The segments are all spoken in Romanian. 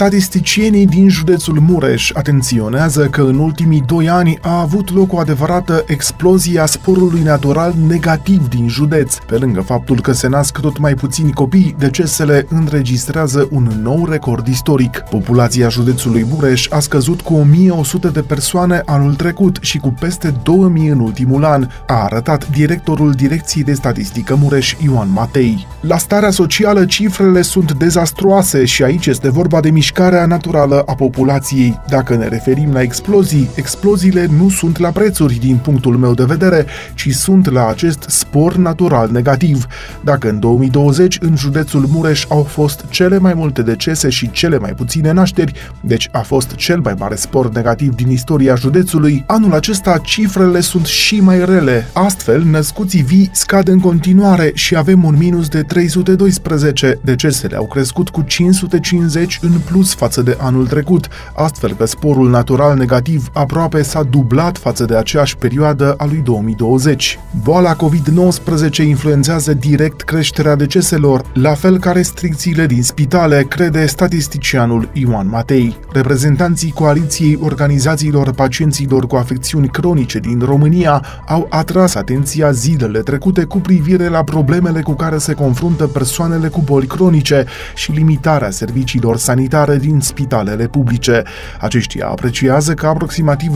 Statisticienii din județul Mureș atenționează că în ultimii doi ani a avut loc o adevărată explozie a sporului natural negativ din județ. Pe lângă faptul că se nasc tot mai puțini copii, decesele înregistrează un nou record istoric. Populația județului Mureș a scăzut cu 1100 de persoane anul trecut și cu peste 2000 în ultimul an, a arătat directorul Direcției de Statistică Mureș Ioan Matei. La starea socială cifrele sunt dezastruoase și aici este vorba de mișcarea naturală a populației. Dacă ne referim la explozii, exploziile nu sunt la prețuri din punctul meu de vedere, ci sunt la acest spor natural negativ. Dacă în 2020 în județul Mureș au fost cele mai multe decese și cele mai puține nașteri, deci a fost cel mai mare spor negativ din istoria județului, anul acesta cifrele sunt și mai rele. Astfel, născuții vii scad în continuare și avem un minus de 312. Decesele au crescut cu 550 în plus față de anul trecut, astfel că sporul natural negativ aproape s-a dublat față de aceeași perioadă a lui 2020. Boala COVID-19 influențează direct creșterea deceselor, la fel ca restricțiile din spitale, crede statisticianul Ioan Matei. Reprezentanții Coaliției Organizațiilor Pacienților cu Afecțiuni Cronice din România au atras atenția zilele trecute cu privire la problemele cu care se confruntă persoanele cu boli cronice și limitarea serviciilor sanitare sanitare din spitalele publice. Aceștia apreciază că aproximativ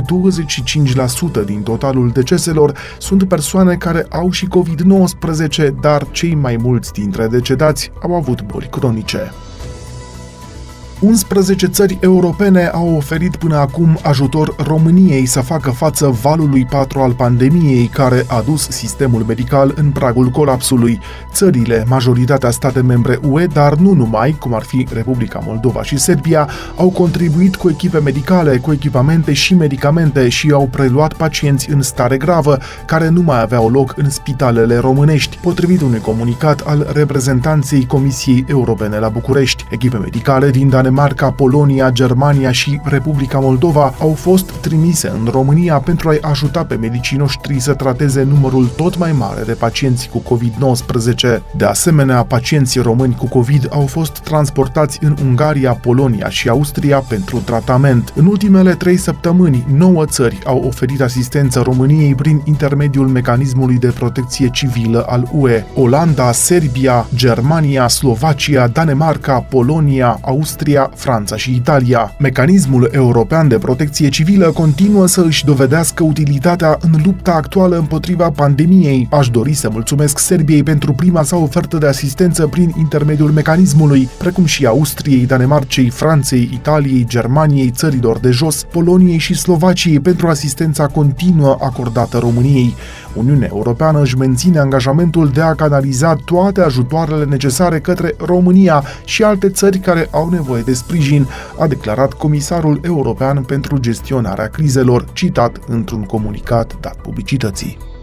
25% din totalul deceselor sunt persoane care au și COVID-19, dar cei mai mulți dintre decedați au avut boli cronice. 11 țări europene au oferit până acum ajutor României să facă față valului 4 al pandemiei care a dus sistemul medical în pragul colapsului. Țările, majoritatea state membre UE, dar nu numai, cum ar fi Republica Moldova și Serbia, au contribuit cu echipe medicale, cu echipamente și medicamente și au preluat pacienți în stare gravă, care nu mai aveau loc în spitalele românești, potrivit unui comunicat al reprezentanței Comisiei Europene la București. Echipe medicale din Danemarca Danemarca, Polonia, Germania și Republica Moldova au fost trimise în România pentru a-i ajuta pe medicii noștri să trateze numărul tot mai mare de pacienți cu COVID-19. De asemenea, pacienții români cu COVID au fost transportați în Ungaria, Polonia și Austria pentru tratament. În ultimele trei săptămâni, nouă țări au oferit asistență României prin intermediul mecanismului de protecție civilă al UE. Olanda, Serbia, Germania, Slovacia, Danemarca, Polonia, Austria, Franța și Italia. Mecanismul european de protecție civilă continuă să își dovedească utilitatea în lupta actuală împotriva pandemiei. Aș dori să mulțumesc Serbiei pentru prima sa ofertă de asistență prin intermediul mecanismului, precum și Austriei, Danemarcei, Franței, Italiei, Germaniei, țărilor de jos, Poloniei și Slovaciei pentru asistența continuă acordată României. Uniunea Europeană își menține angajamentul de a canaliza toate ajutoarele necesare către România și alte țări care au nevoie de sprijin, a declarat Comisarul European pentru gestionarea crizelor, citat într-un comunicat dat publicității.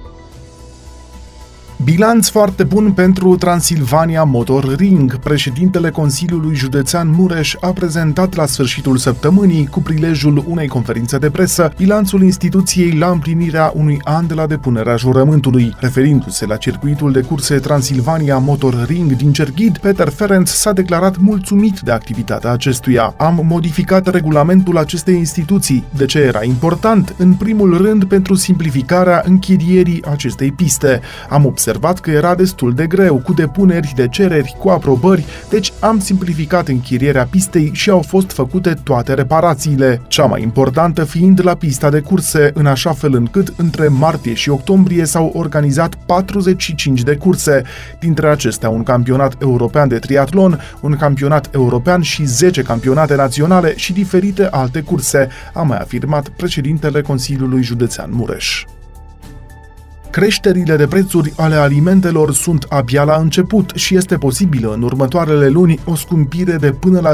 Bilanț foarte bun pentru Transilvania Motor Ring. Președintele Consiliului Județean Mureș a prezentat la sfârșitul săptămânii, cu prilejul unei conferințe de presă, bilanțul instituției la împlinirea unui an de la depunerea jurământului. Referindu-se la circuitul de curse Transilvania Motor Ring din Cerghid, Peter Ferenc s-a declarat mulțumit de activitatea acestuia. Am modificat regulamentul acestei instituții. De ce era important? În primul rând pentru simplificarea închirierii acestei piste. Am observat observat că era destul de greu, cu depuneri de cereri, cu aprobări, deci am simplificat închirierea pistei și au fost făcute toate reparațiile, cea mai importantă fiind la pista de curse, în așa fel încât între martie și octombrie s-au organizat 45 de curse, dintre acestea un campionat european de triatlon, un campionat european și 10 campionate naționale și diferite alte curse, a mai afirmat președintele Consiliului Județean Mureș. Creșterile de prețuri ale alimentelor sunt abia la început și este posibilă în următoarele luni o scumpire de până la 10%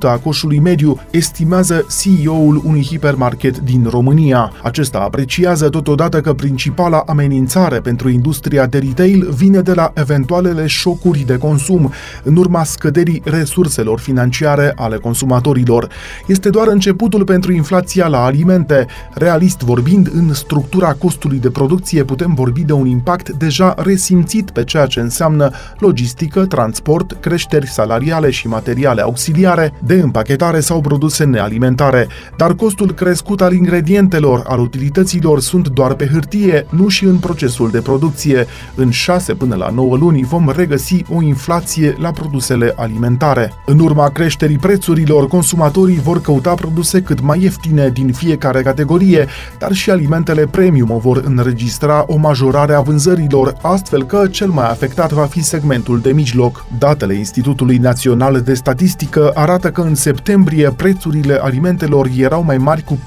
a coșului mediu, estimează CEO-ul unui hipermarket din România. Acesta apreciază totodată că principala amenințare pentru industria de retail vine de la eventualele șocuri de consum, în urma scăderii resurselor financiare ale consumatorilor. Este doar începutul pentru inflația la alimente. Realist vorbind, în structura costului de producție putem putem vorbi de un impact deja resimțit pe ceea ce înseamnă logistică, transport, creșteri salariale și materiale auxiliare, de împachetare sau produse nealimentare, dar costul crescut al ingredientelor, al utilităților sunt doar pe hârtie, nu și în procesul de producție. În 6 până la 9 luni vom regăsi o inflație la produsele alimentare. În urma creșterii prețurilor, consumatorii vor căuta produse cât mai ieftine din fiecare categorie, dar și alimentele premium vor înregistra o majorare a vânzărilor, astfel că cel mai afectat va fi segmentul de mijloc. Datele Institutului Național de Statistică arată că în septembrie prețurile alimentelor erau mai mari cu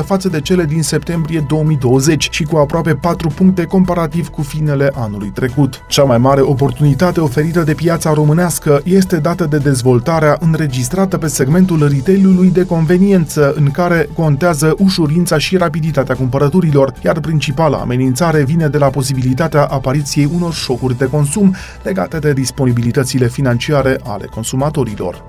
4,2% față de cele din septembrie 2020 și cu aproape 4 puncte comparativ cu finele anului trecut. Cea mai mare oportunitate oferită de piața românească este dată de dezvoltarea înregistrată pe segmentul retailului de conveniență, în care contează ușurința și rapiditatea cumpărăturilor, iar principala amenințare vine de la posibilitatea apariției unor șocuri de consum legate de disponibilitățile financiare ale consumatorilor.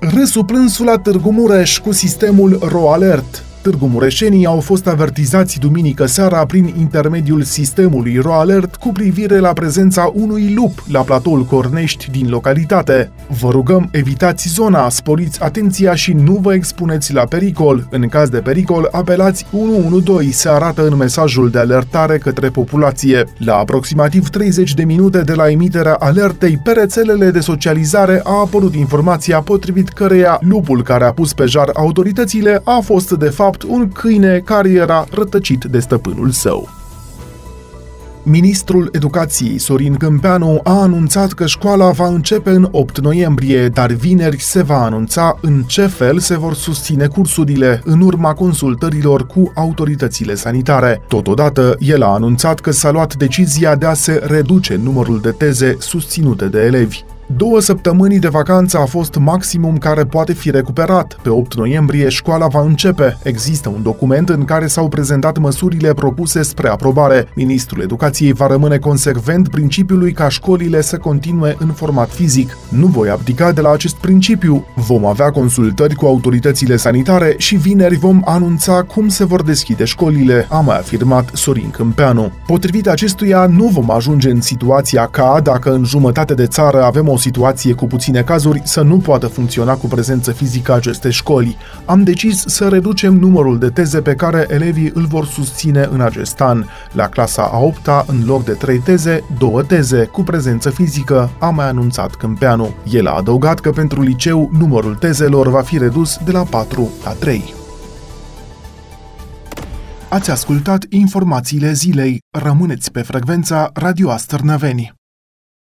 Râsul plânsul la Târgu Mureș cu sistemul RoAlert. Târgu Mureșenii au fost avertizați duminică seara prin intermediul sistemului RoAlert cu privire la prezența unui lup la platoul Cornești din localitate. Vă rugăm, evitați zona, sporiți atenția și nu vă expuneți la pericol. În caz de pericol, apelați 112, se arată în mesajul de alertare către populație. La aproximativ 30 de minute de la emiterea alertei, pe rețelele de socializare a apărut informația potrivit căreia lupul care a pus pe jar autoritățile a fost de fapt fapt un câine care era rătăcit de stăpânul său. Ministrul Educației Sorin Câmpeanu a anunțat că școala va începe în 8 noiembrie, dar vineri se va anunța în ce fel se vor susține cursurile în urma consultărilor cu autoritățile sanitare. Totodată, el a anunțat că s-a luat decizia de a se reduce numărul de teze susținute de elevi. Două săptămâni de vacanță a fost maximum care poate fi recuperat. Pe 8 noiembrie școala va începe. Există un document în care s-au prezentat măsurile propuse spre aprobare. Ministrul Educației va rămâne consecvent principiului ca școlile să continue în format fizic. Nu voi abdica de la acest principiu. Vom avea consultări cu autoritățile sanitare și vineri vom anunța cum se vor deschide școlile, a mai afirmat Sorin Câmpeanu. Potrivit acestuia, nu vom ajunge în situația ca, dacă în jumătate de țară avem o o situație cu puține cazuri să nu poată funcționa cu prezență fizică aceste școli. Am decis să reducem numărul de teze pe care elevii îl vor susține în acest an. La clasa a 8-a, în loc de 3 teze, 2 teze cu prezență fizică, a mai anunțat Câmpeanu. El a adăugat că pentru liceu numărul tezelor va fi redus de la 4 la 3. Ați ascultat informațiile zilei. Rămâneți pe frecvența Radio Astărnăveni.